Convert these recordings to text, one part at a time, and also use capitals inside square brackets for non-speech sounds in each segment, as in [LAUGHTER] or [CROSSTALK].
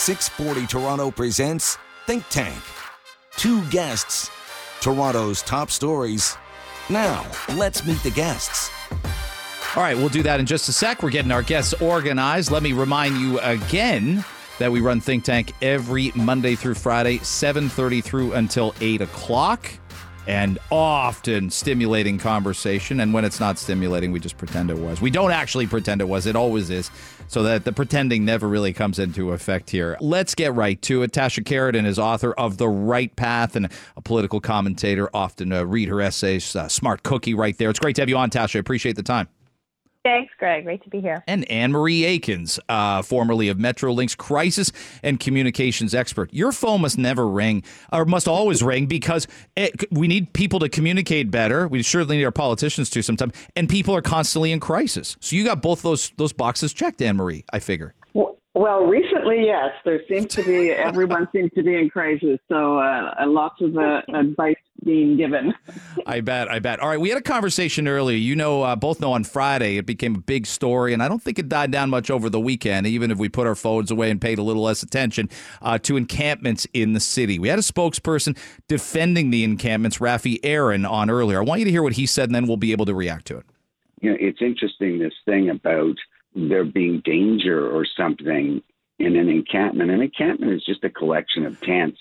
640 Toronto presents Think Tank. Two guests, Toronto's top stories. Now, let's meet the guests. All right, we'll do that in just a sec. We're getting our guests organized. Let me remind you again that we run Think Tank every Monday through Friday, 7.30 through until 8 o'clock. And often stimulating conversation. And when it's not stimulating, we just pretend it was. We don't actually pretend it was. It always is. So that the pretending never really comes into effect here. Let's get right to it. Tasha Kheiriddin is author of The Right Path and a political commentator. Often uh, read her essays. Uh, smart cookie right there. It's great to have you on, Tasha. Appreciate the time. Thanks, Greg. Great to be here. And Anne Marie Aikins, uh, formerly of Metrolinx crisis and communications expert. Your phone must never ring, or must always ring, because it, we need people to communicate better. We certainly need our politicians to sometimes, and people are constantly in crisis. So you got both those those boxes checked, Anne Marie. I figure. Well, recently, yes, there seems to be [LAUGHS] everyone seems to be in crisis, so uh, lots of uh, [LAUGHS] advice being given. I bet, I bet. All right, we had a conversation earlier. You know, uh, both know on Friday it became a big story, and I don't think it died down much over the weekend, even if we put our phones away and paid a little less attention uh, to encampments in the city. We had a spokesperson defending the encampments, Rafi Aaron, on earlier. I want you to hear what he said, and then we'll be able to react to it. You know, it's interesting this thing about there being danger or something in an encampment. An encampment is just a collection of tents.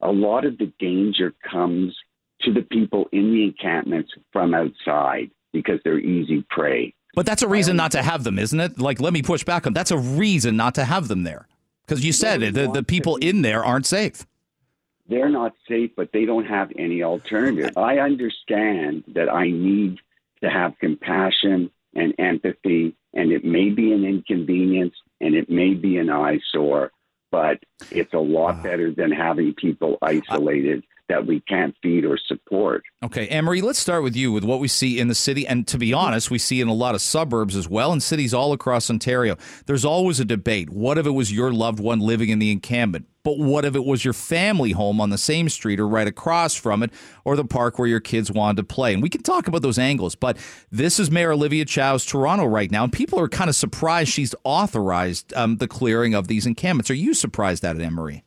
A lot of the danger comes to the people in the encampments from outside because they're easy prey. But that's a reason not to have them, isn't it? Like, let me push back on that's a reason not to have them there. Because you said it, the, the people in there aren't safe. They're not safe, but they don't have any alternative. I understand that I need to have compassion and empathy, and it may be an inconvenience and it may be an eyesore, but it's a lot ah. better than having people isolated that we can't feed or support. Okay, Anne-Marie, let's start with you with what we see in the city. And to be honest, we see in a lot of suburbs as well and cities all across Ontario. There's always a debate. What if it was your loved one living in the encampment? But what if it was your family home on the same street or right across from it or the park where your kids wanted to play? And we can talk about those angles. But this is Mayor Olivia Chow's Toronto right now. And people are kind of surprised she's authorized um, the clearing of these encampments. Are you surprised at it, Anne-Marie?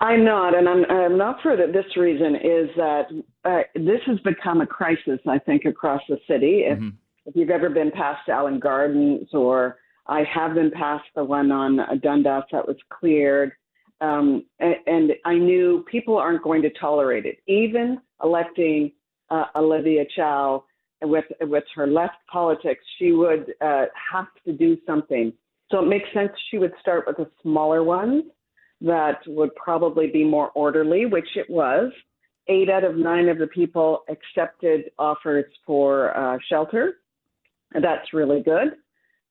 I'm not, and I'm, I'm not for that. This reason is that uh, this has become a crisis, I think, across the city. If, mm-hmm. if you've ever been past Allen Gardens, or I have been past the one on Dundas that was cleared, um, and, and, I knew people aren't going to tolerate it. Even electing uh, Olivia Chow with with her left politics, she would uh, have to do something. So it makes sense she would start with the smaller ones that would probably be more orderly, which it was. Eight out of nine of the people accepted offers for uh, shelter. That's really good.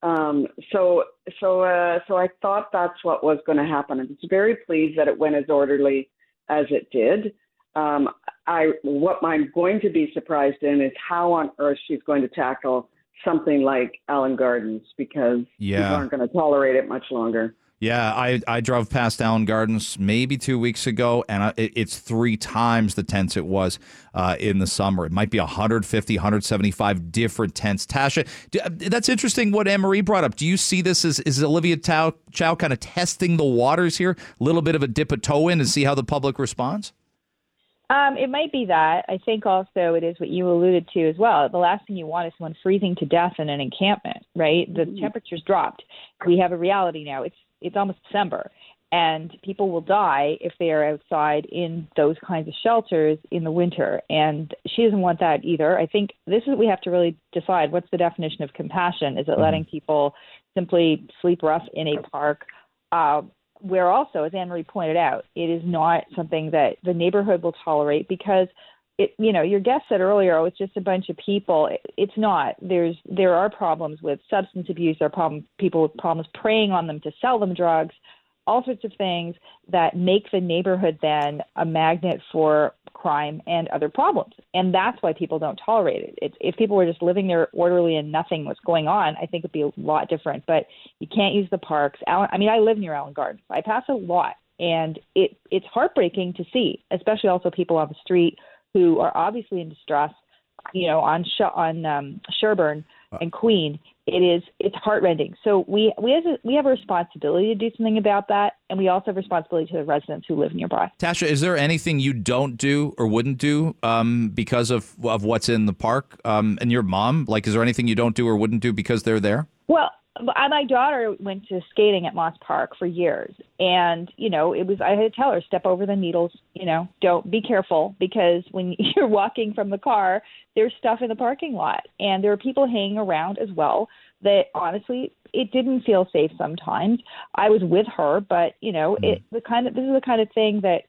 Um, so, so, uh, so I thought that's what was going to happen. I was very pleased that it went as orderly as it did. Um, I, what I'm going to be surprised in is how on earth she's going to tackle something like Allen Gardens because yeah. people aren't going to tolerate it much longer. Yeah, I, I drove past Allen Gardens maybe two weeks ago, and I, it, it's three times the tents it was uh, in the summer. It might be 150, 175 different tents. Tasha, do, uh, that's interesting what Anne Marie brought up. Do you see this as is Olivia Chow, Chow kind of testing the waters here? A little bit of a dip a toe in and see how the public responds? Um, it might be that. I think also it is what you alluded to as well. The last thing you want is someone freezing to death in an encampment, right? The temperature's dropped. We have a reality now. It's it's almost December, and people will die if they are outside in those kinds of shelters in the winter. And she doesn't want that either. I think this is what we have to really decide. What's the definition of compassion? Is it mm-hmm. letting people simply sleep rough in a park? Uh, where also, as Anne Marie pointed out, it is not something that the neighborhood will tolerate because it, you know, your guest said earlier, oh, it's just a bunch of people. It's not. There's there are problems with substance abuse. There are problems people with problems preying on them to sell them drugs, all sorts of things that make the neighborhood then a magnet for crime and other problems. And that's why people don't tolerate it. It's, if people were just living there orderly and nothing was going on, I think it'd be a lot different. But you can't use the parks. I mean, I live near Allen Gardens. I pass a lot, and it it's heartbreaking to see, especially also people on the street who are obviously in distress, you know, on Sh- on um, Sherbourne and Queen, it is it's heartrending. So we we have a, we have a responsibility to do something about that, and we also have a responsibility to the residents who live nearby. Tasha, is there anything you don't do or wouldn't do um, because of of what's in the park? Um, and your mom, like, is there anything you don't do or wouldn't do because they're there? Well, my daughter went to skating at Moss Park for years, and you know, it was I had to tell her step over the needles. You know, don't be careful because when [LAUGHS] you're walking from the car, there's stuff in the parking lot, and there are people hanging around as well. That honestly, it didn't feel safe sometimes. I was with her, but you know, mm. it the kind of this is the kind of thing that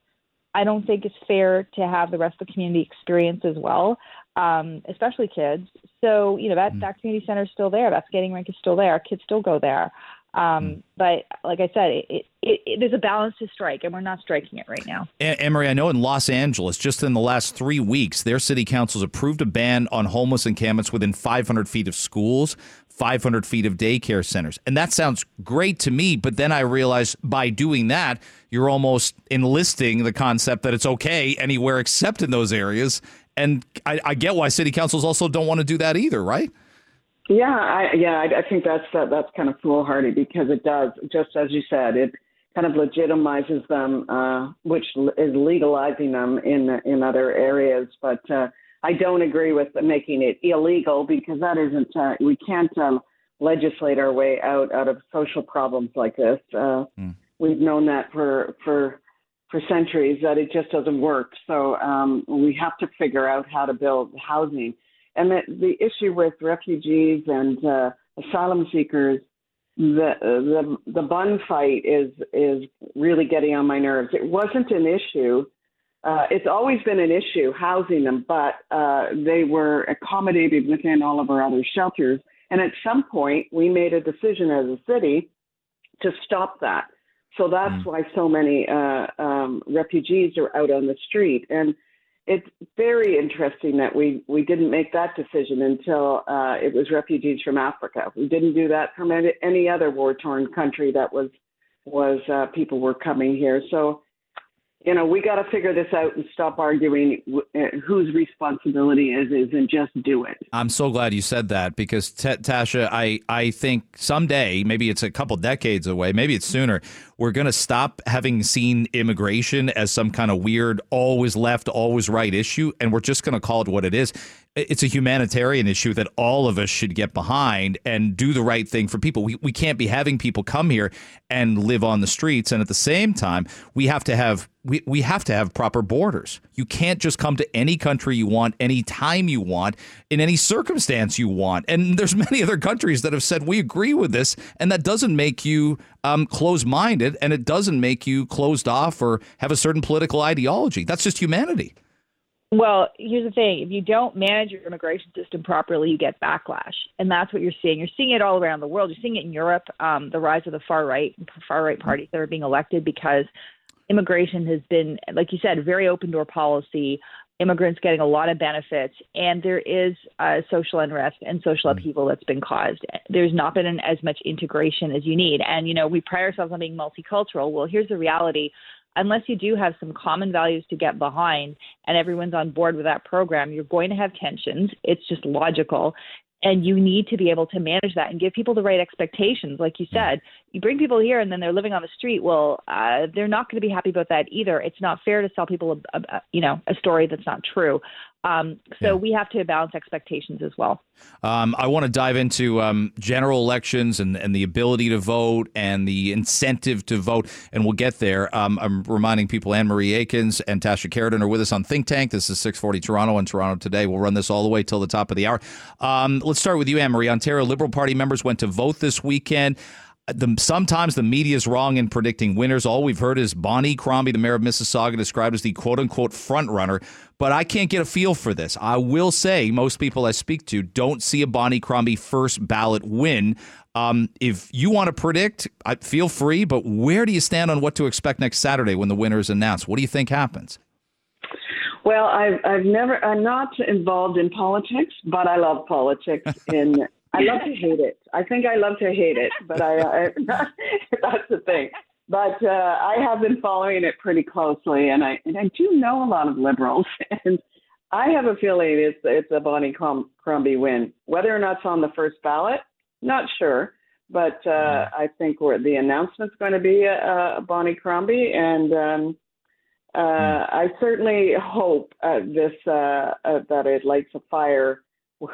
I don't think it's fair to have the rest of the community experience as well, um, especially kids. So, you know, that, mm. that community center is still there. That skating rink is still there. Kids still go there. Um, mm. But like I said, it, it, it, there's a balance to strike, and we're not striking it right now. Anne Marie, I know in Los Angeles, just in the last three weeks, their city councils approved a ban on homeless encampments within 500 feet of schools. 500 feet of daycare centers. And that sounds great to me, but then I realize by doing that, you're almost enlisting the concept that it's okay anywhere except in those areas. And I, I get why city councils also don't want to do that either, right? Yeah, I, yeah, I, I think that's that, that's kind of foolhardy because it does, just as you said, it kind of legitimizes them, uh, which is legalizing them in in other areas. But uh, I don't agree with making it illegal because that isn't. Uh, we can't um, legislate our way out out of social problems like this. Uh, mm. We've known that for for for centuries that it just doesn't work. So um, we have to figure out how to build housing. And the, the issue with refugees and uh, asylum seekers, the the the bun fight is is really getting on my nerves. It wasn't an issue uh, it's always been an issue housing them, but uh, they were accommodated within all of our other shelters. And at some point, we made a decision as a city to stop that. So that's mm. why so many uh, um, refugees are out on the street. And it's very interesting that we, we didn't make that decision until uh, it was refugees from Africa. We didn't do that from any, any other war torn country that was was uh, people were coming here. So you know, we got to figure this out and stop arguing uh, whose responsibility is is and just do it. I'm so glad you said that because T- Tasha, I I think someday, maybe it's a couple decades away, maybe it's sooner, we're going to stop having seen immigration as some kind of weird always left, always right issue and we're just going to call it what it is it's a humanitarian issue that all of us should get behind and do the right thing for people. We, we can't be having people come here and live on the streets. And at the same time, we have to have we, we have to have proper borders. You can't just come to any country you want, any time you want, in any circumstance you want. And there's [LAUGHS] many other countries that have said we agree with this, and that doesn't make you um, closed-minded, and it doesn't make you closed off or have a certain political ideology. That's just humanity. Well, here's the thing: if you don't manage your immigration system properly, you get backlash, and that's what you're seeing. You're seeing it all around the world. You're seeing it in Europe, um, the rise of the far right, far right parties that are being elected because immigration has been, like you said, very open door policy. Immigrants getting a lot of benefits, and there is uh, social unrest and social mm. upheaval that's been caused. There's not been an, as much integration as you need, and you know we pride ourselves on being multicultural. Well, here's the reality: unless you do have some common values to get behind and everyone's on board with that program, you're going to have tensions. It's just logical. And you need to be able to manage that and give people the right expectations. Like you said, you bring people here and then they're living on the street. Well, uh, they're not going to be happy about that either. It's not fair to sell people, a, a, you know, a story that's not true. Um, so yeah. we have to balance expectations as well. Um, I want to dive into um, general elections and, and the ability to vote and the incentive to vote, and we'll get there. Um, I'm reminding people Anne Marie Aikins and Tasha Kheiriddin are with us on Think Tank. This is 640 Toronto and Toronto Today. We'll run this all the way till the top of the hour. Um, let's start with you, Anne Marie. Ontario Liberal Party members went to vote this weekend the, sometimes the media is wrong in predicting winners. All we've heard is Bonnie Crombie, the mayor of Mississauga, described as the quote unquote front runner. But I can't get a feel for this. I will say most people I speak to don't see a Bonnie Crombie first ballot win. Um, if you want to predict, I, feel free. But where do you stand on what to expect next Saturday when the winner is announced? What do you think happens? Well, I've, I've never, I'm not involved in politics, but I love politics in I love to hate it. I think I love to hate it, but I, I [LAUGHS] that's the thing. But uh, I have been following it pretty closely, and I and I do know a lot of liberals, [LAUGHS] and I have a feeling it's it's a Bonnie Crom- Crombie win. Whether or not it's on the first ballot, not sure, but uh, I think where the announcement's going to be uh, Bonnie Crombie, and um, uh, mm. I certainly hope uh, this uh, uh, that it lights a fire.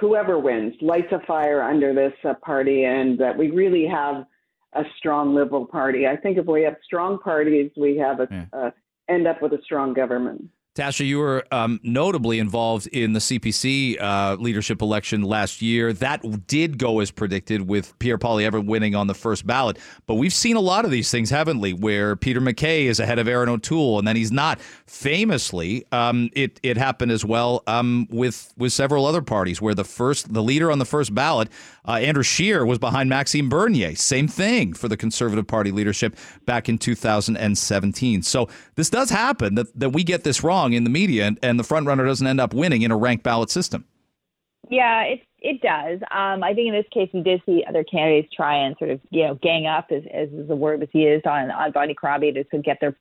Whoever wins lights a fire under this uh, party, and that we really have a strong Liberal Party. I think if we have strong parties, we have a, yeah. end up with a strong government. Tasha, you were um, notably involved in the CPC uh, leadership election last year. That did go as predicted, with Pierre Poilievre winning on the first ballot. But we've seen a lot of these things, haven't we? Where Peter MacKay is ahead of Erin O'Toole, and then he's not. Famously, um, it it happened as well um, with with several other parties, where the first the leader on the first ballot, uh, Andrew Scheer, was behind Maxime Bernier. Same thing for the Conservative Party leadership back in 2017. So this does happen that that we get this wrong in the media, and, and the front runner doesn't end up winning in a ranked ballot system. Yeah, it it does. Um, I think in this case we did see other candidates try and sort of you know gang up, as as the word was used on on Bonnie Crombie to, to get their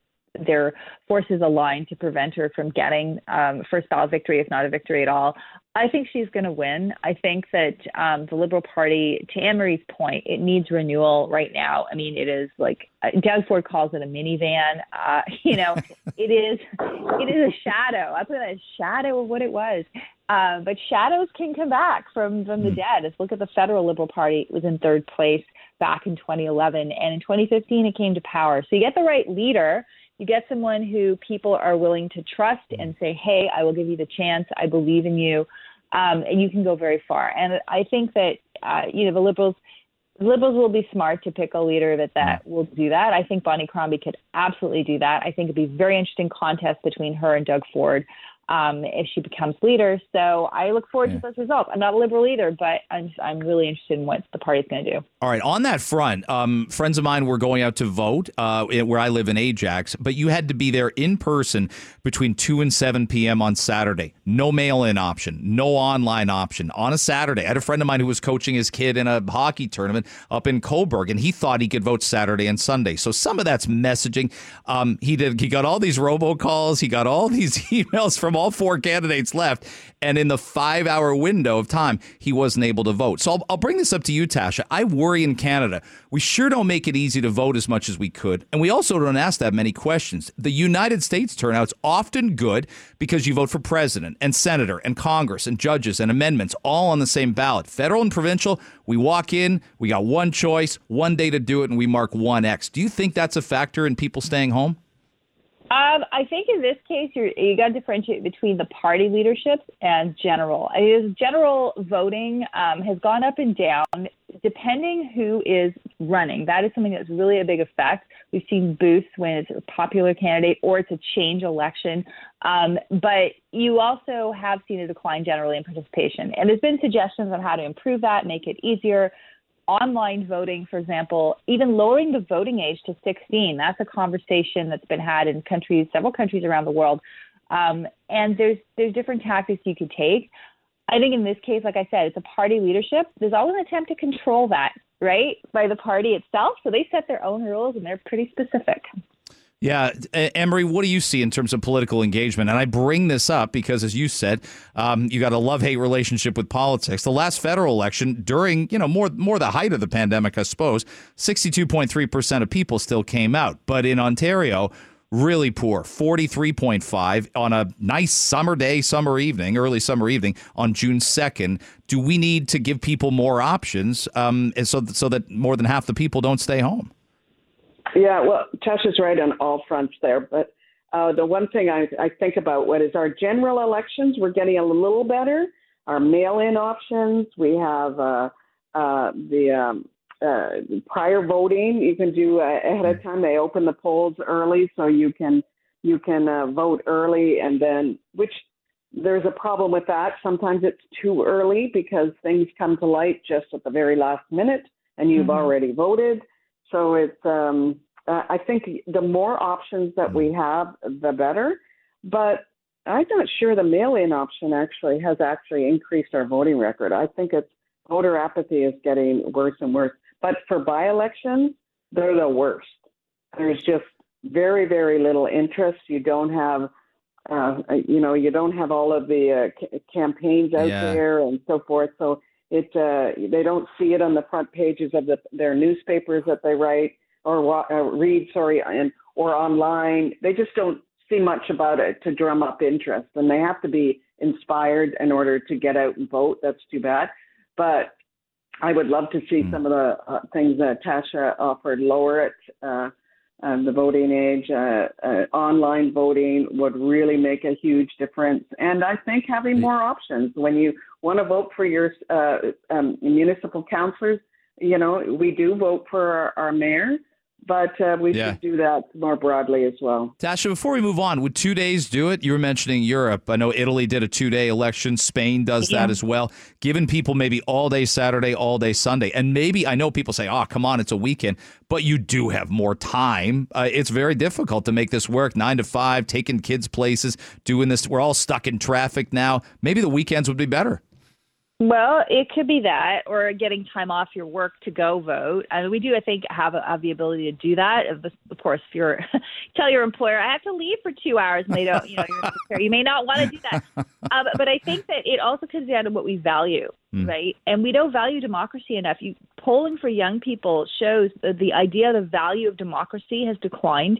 their forces aligned to prevent her from getting um, first ballot victory, if not a victory at all. I think she's going to win. I think that um, the Liberal Party, to Anne Marie's point, it needs renewal right now. I mean, it is like uh, Doug Ford calls it a minivan. Uh, [LAUGHS] you know, it is it is a shadow. I put a shadow of what it was. Uh, but shadows can come back from from the hmm. dead. Let's look at the federal Liberal Party. It was in third place back in 2011, and in 2015 it came to power. So you get the right leader you get someone who people are willing to trust and say, hey, I will give you the chance. I believe in you. Um, and you can go very far. And I think that, uh, you know, the liberals, liberals will be smart to pick a leader that, that will do that. I think Bonnie Crombie could absolutely do that. I think it'd be a very interesting contest between her and Doug Ford um, if she becomes leader. So I look forward yeah. to those results. I'm not a liberal either, but I'm I'm really interested in what the party's going to do. All right, on that front, um, friends of mine were going out to vote uh, where I live in Ajax, but you had to be there in person between two and seven p.m. on Saturday. No mail-in option, no online option on a Saturday. I had a friend of mine who was coaching his kid in a hockey tournament up in Cobourg, and he thought he could vote Saturday and Sunday. So some of that's messaging. Um, he did. He got all these robocalls. He got all these [LAUGHS] emails from all four candidates left. And in the five hour window of time, he wasn't able to vote. So I'll, I'll bring this up to you, Tasha. I worry in Canada, we sure don't make it easy to vote as much as we could. And we also don't ask that many questions. The United States turnout's often good because you vote for president and senator and Congress and judges and amendments all on the same ballot. Federal and provincial, we walk in, we got one choice, one day to do it, and we mark one X. Do you think that's a factor in people staying home? Um, I think in this case, you're, you got to differentiate between the party leaderships and general. I mean, general voting um, has gone up and down depending who is running. That is something that's really a big effect. We've seen boosts when it's a popular candidate or it's a change election. Um, but you also have seen a decline generally in participation. And there's been suggestions on how to improve that, make it easier online voting, for example, even lowering the voting age to 16. That's a conversation that's been had in countries, several countries around the world. Um, and there's there's different tactics you could take. I think in this case, like I said, it's a party leadership. There's always an attempt to control that, right, by the party itself. So they set their own rules and they're pretty specific. Yeah, Anne Marie, what do you see in terms of political engagement? And I bring this up because, as you said, um, you got a love-hate relationship with politics. The last federal election, during you know more more the height of the pandemic, I suppose, sixty-two point three percent of people still came out, but in Ontario, really poor, forty-three point five on a nice summer day, summer evening, early summer evening on June second. Do we need to give people more options, um, so so that more than half the people don't stay home? Yeah, well, Tasha's right on all fronts there. But uh, the one thing I, I think about what is our general elections, we're getting a little better. Our mail-in options, we have uh, uh, the um, uh, prior voting. You can do uh, ahead of time. They open the polls early, so you can you can uh, vote early, and then which there's a problem with that. Sometimes it's too early because things come to light just at the very last minute, and you've mm-hmm. already voted. So it's um, uh, I think the more options that we have, the better. But I'm not sure the mail-in option actually has actually increased our voting record. I think it's voter apathy is getting worse and worse. But for by-elections, they're the worst. There's just very, very little interest. You don't have, uh, you know, you don't have all of the uh, c- campaigns out yeah. there and so forth. So it uh, they don't see it on the front pages of the, their newspapers that they write or uh, read, sorry, and or online. They just don't see much about it to drum up interest, and they have to be inspired in order to get out and vote. That's too bad, but I would love to see mm. some of the uh, things that Tasha offered. Lower it. Uh, um, the voting age, uh, uh, online voting would really make a huge difference. And I think having more options when you want to vote for your uh, um, municipal councilors, you know, we do vote for our, our mayor, but uh, we yeah. should do that more broadly as well. Tasha, before we move on, would two days do it? You were mentioning Europe. I know Italy did a two day election. Spain does yeah. that as well. Giving people maybe all day Saturday, all day Sunday. And maybe, I know people say, oh, come on, it's a weekend, but you do have more time. Uh, it's very difficult to make this work nine to five, taking kids places, doing this. We're all stuck in traffic now. Maybe the weekends would be better. Well, it could be that, or getting time off your work to go vote. I mean, we do, I think, have, have the ability to do that. Of course, if you're [LAUGHS] tell your employer, I have to leave for two hours, and they don't, you know, you may not want to do that. [LAUGHS] Um, but I think that it also comes down to what we value, mm. right? And we don't value democracy enough. You polling for young people shows that the idea, the value of democracy has declined.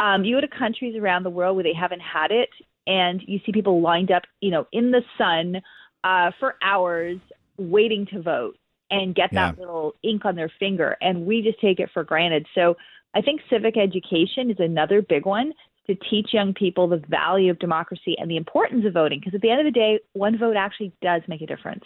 Um, you go to countries around the world where they haven't had it, and you see people lined up, you know, in the sun uh, for hours waiting to vote and get that yeah. little ink on their finger. And we just take it for granted. So I think civic education is another big one to teach young people the value of democracy and the importance of voting. Because at the end of the day, one vote actually does make a difference.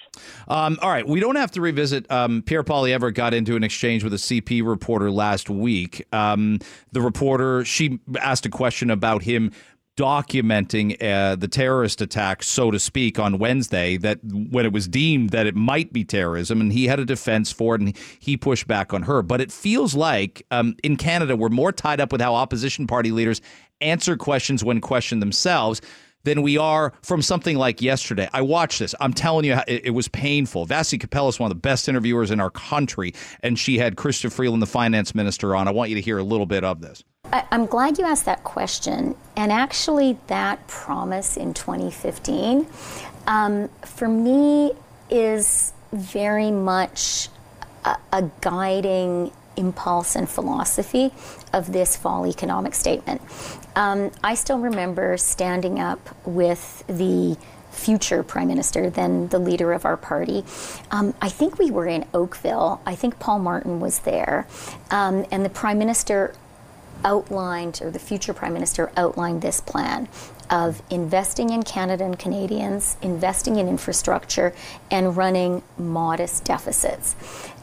Um, all right. We don't have to revisit. Um, Pierre Poilievre got into an exchange with a CP reporter last week. Um, the reporter, she asked a question about him documenting uh, the terrorist attack, so to speak, on Wednesday. That when it was deemed that it might be terrorism, and he had a defense for it, and he pushed back on her. But it feels like um, in Canada we're more tied up with how opposition party leaders answer questions when questioned themselves than we are from something like yesterday. I watched this. I'm telling you, it, it was painful. Vassy Kapelos is one of the best interviewers in our country, and she had Chrystia Freeland, the finance minister, on. I want you to hear a little bit of this. I, am glad you asked that question. And actually, that promise in 2015, um, for me, is very much a, a guiding impulse and philosophy of this fall economic statement. Um, I still remember standing up with the future prime minister, then the leader of our party. Um, I think we were in Oakville. I think Paul Martin was there. Um, and the prime minister outlined, or the future prime minister outlined this plan of investing in Canada and Canadians, investing in infrastructure, and running modest deficits.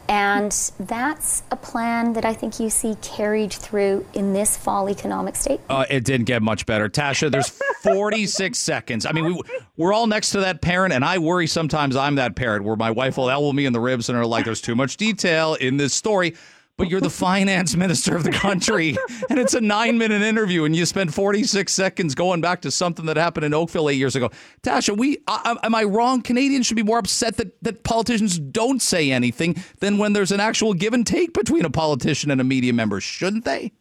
And that's a plan that I think you see carried through in this fall economic state. Uh, it didn't get much better. Tasha, there's 46 [LAUGHS] seconds. I mean, we, we're all next to that parent, and I worry sometimes I'm that parent where my wife will elbow me in the ribs and are like, there's too much detail in this story but you're the [LAUGHS] finance minister of the country and it's a nine minute interview and you spend 46 seconds going back to something that happened in Oakville eight years ago. Tasha, we uh, am I wrong? Canadians should be more upset that, that politicians don't say anything than when there's an actual give and take between a politician and a media member, shouldn't they?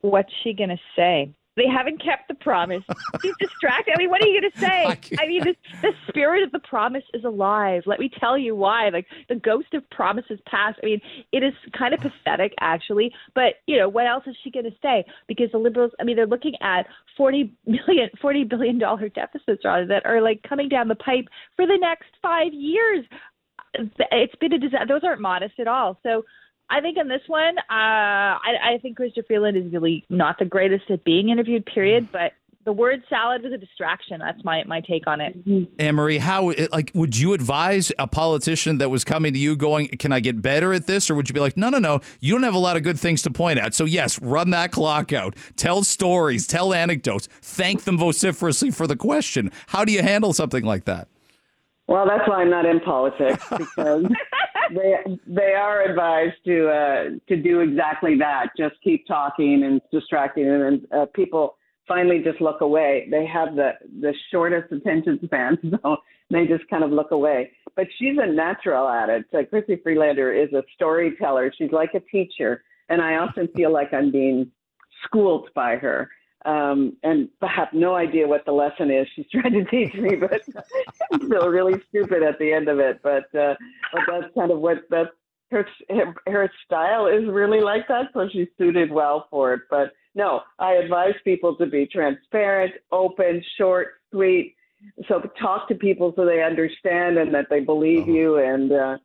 What's she going to say? They haven't kept the promise. She's [LAUGHS] distracted. I mean, what are you going to say? I, I mean, this, the spirit of the promise is alive. Let me tell you why. Like the ghost of promises past. I mean, it is kind of pathetic, actually. But you know, what else is she going to say? Because the liberals, I mean, they're looking at forty million, forty billion dollar deficits rather that are like coming down the pipe for the next five years. It's been a disaster. Those aren't modest at all. So I think in this one, uh, I, I think Chrystia Freeland is really not the greatest at being interviewed, period. But the word salad was a distraction. That's my my take on it. Anne Marie, how like would you advise a politician that was coming to you going, "Can I get better at this?" Or would you be like, "No, no, no, you don't have a lot of good things to point at. So yes, run that clock out, tell stories, tell anecdotes, thank them vociferously for the question." How do you handle something like that? Well, that's why I'm not in politics because [LAUGHS] they they are advised to uh, to do exactly that. Just keep talking and distracting, and uh, people finally just look away. They have the the shortest attention span, [LAUGHS] so they just kind of look away. But she's a natural at it. Uh, Chrissy Freelander is a storyteller. She's like a teacher, and I often feel like I'm being schooled by her. Um, and I have no idea what the lesson is she's [LAUGHS] trying to teach me, but [LAUGHS] I feel really stupid at the end of it. But uh, but that's kind of what that's her her style is really like that, so she's suited well for it. But no, I advise people to be transparent, open, short, sweet. So talk to people so they understand and that they believe uh-huh. you and. Uh,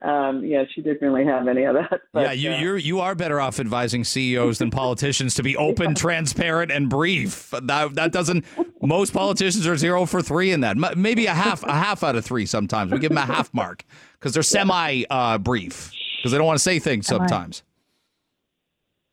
um, yeah, she didn't really have any of that. But, yeah, you uh, you're you are better off advising CEOs than politicians to be [LAUGHS] open, transparent, and brief. That that doesn't. Most politicians are zero for three in that. Maybe a half a half out of three. Sometimes we give them a half mark because they're semi uh, brief because they don't want to say things sometimes.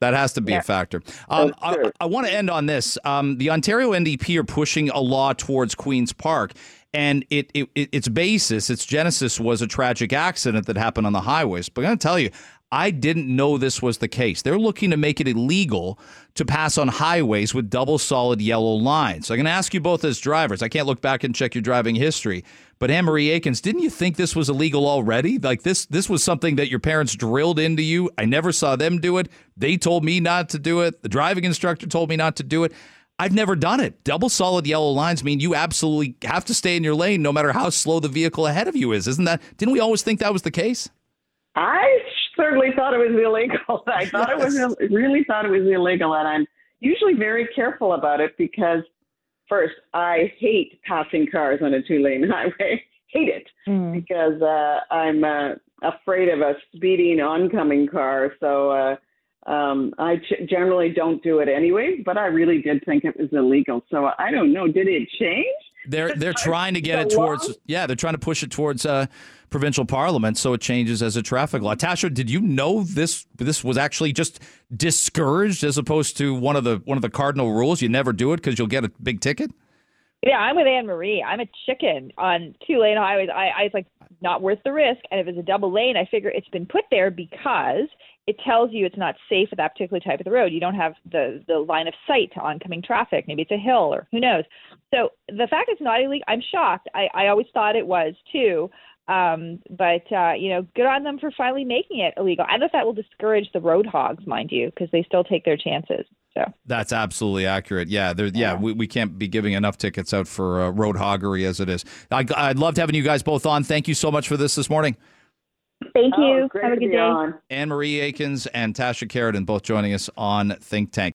That has to be yeah. a factor. Um, I, I want to end on this. Um, the Ontario NDP are pushing a law towards Queen's Park, and it, it, its basis, its genesis was a tragic accident that happened on the highways. But I'm going to tell you, I didn't know this was the case. They're looking to make it illegal to pass on highways with double solid yellow lines. So I'm going to ask you both as drivers. I can't look back and check your driving history, but Anne Marie Aikins, didn't you think this was illegal already? Like this, this was something that your parents drilled into you. I never saw them do it. They told me not to do it. The driving instructor told me not to do it. I've never done it. Double solid yellow lines mean you absolutely have to stay in your lane no matter how slow the vehicle ahead of you is. Isn't that? Didn't we always think that was the case? I certainly thought it was illegal. [LAUGHS] I thought yes. it was really thought it was illegal, and I'm usually very careful about it because first, I hate passing cars on a two-lane [LAUGHS] highway. hate it mm. because uh, I'm uh, afraid of a speeding oncoming car. So uh, um, I ch- generally don't do it anyway, but I really did think it was illegal. So I don't know. Did it change? They're they're trying to get it towards yeah they're trying to push it towards uh, provincial parliament so it changes as a traffic law. Tasha, did you know this this was actually just discouraged as opposed to one of the one of the cardinal rules? You never do it because you'll get a big ticket. Yeah, I'm with Anne Marie. I'm a chicken on two lane highways. I, I it's like not worth the risk. And if it's a double lane, I figure it's been put there because it tells you it's not safe at that particular type of the road. You don't have the the line of sight to oncoming traffic. Maybe it's a hill or who knows. So the fact it's not illegal, I'm shocked. I, I always thought it was too. Um, but uh, you know, good on them for finally making it illegal. I don't know if that will discourage the road hogs, mind you, because they still take their chances. So that's absolutely accurate. Yeah, there, yeah, yeah. We, we can't be giving enough tickets out for uh, road hoggery as it is. I, I'd loved having you guys both on. Thank you so much for this this morning. Thank you. Oh, Have a good day. Anne Marie Aikins and Tasha Kheiriddin both joining us on Think Tank.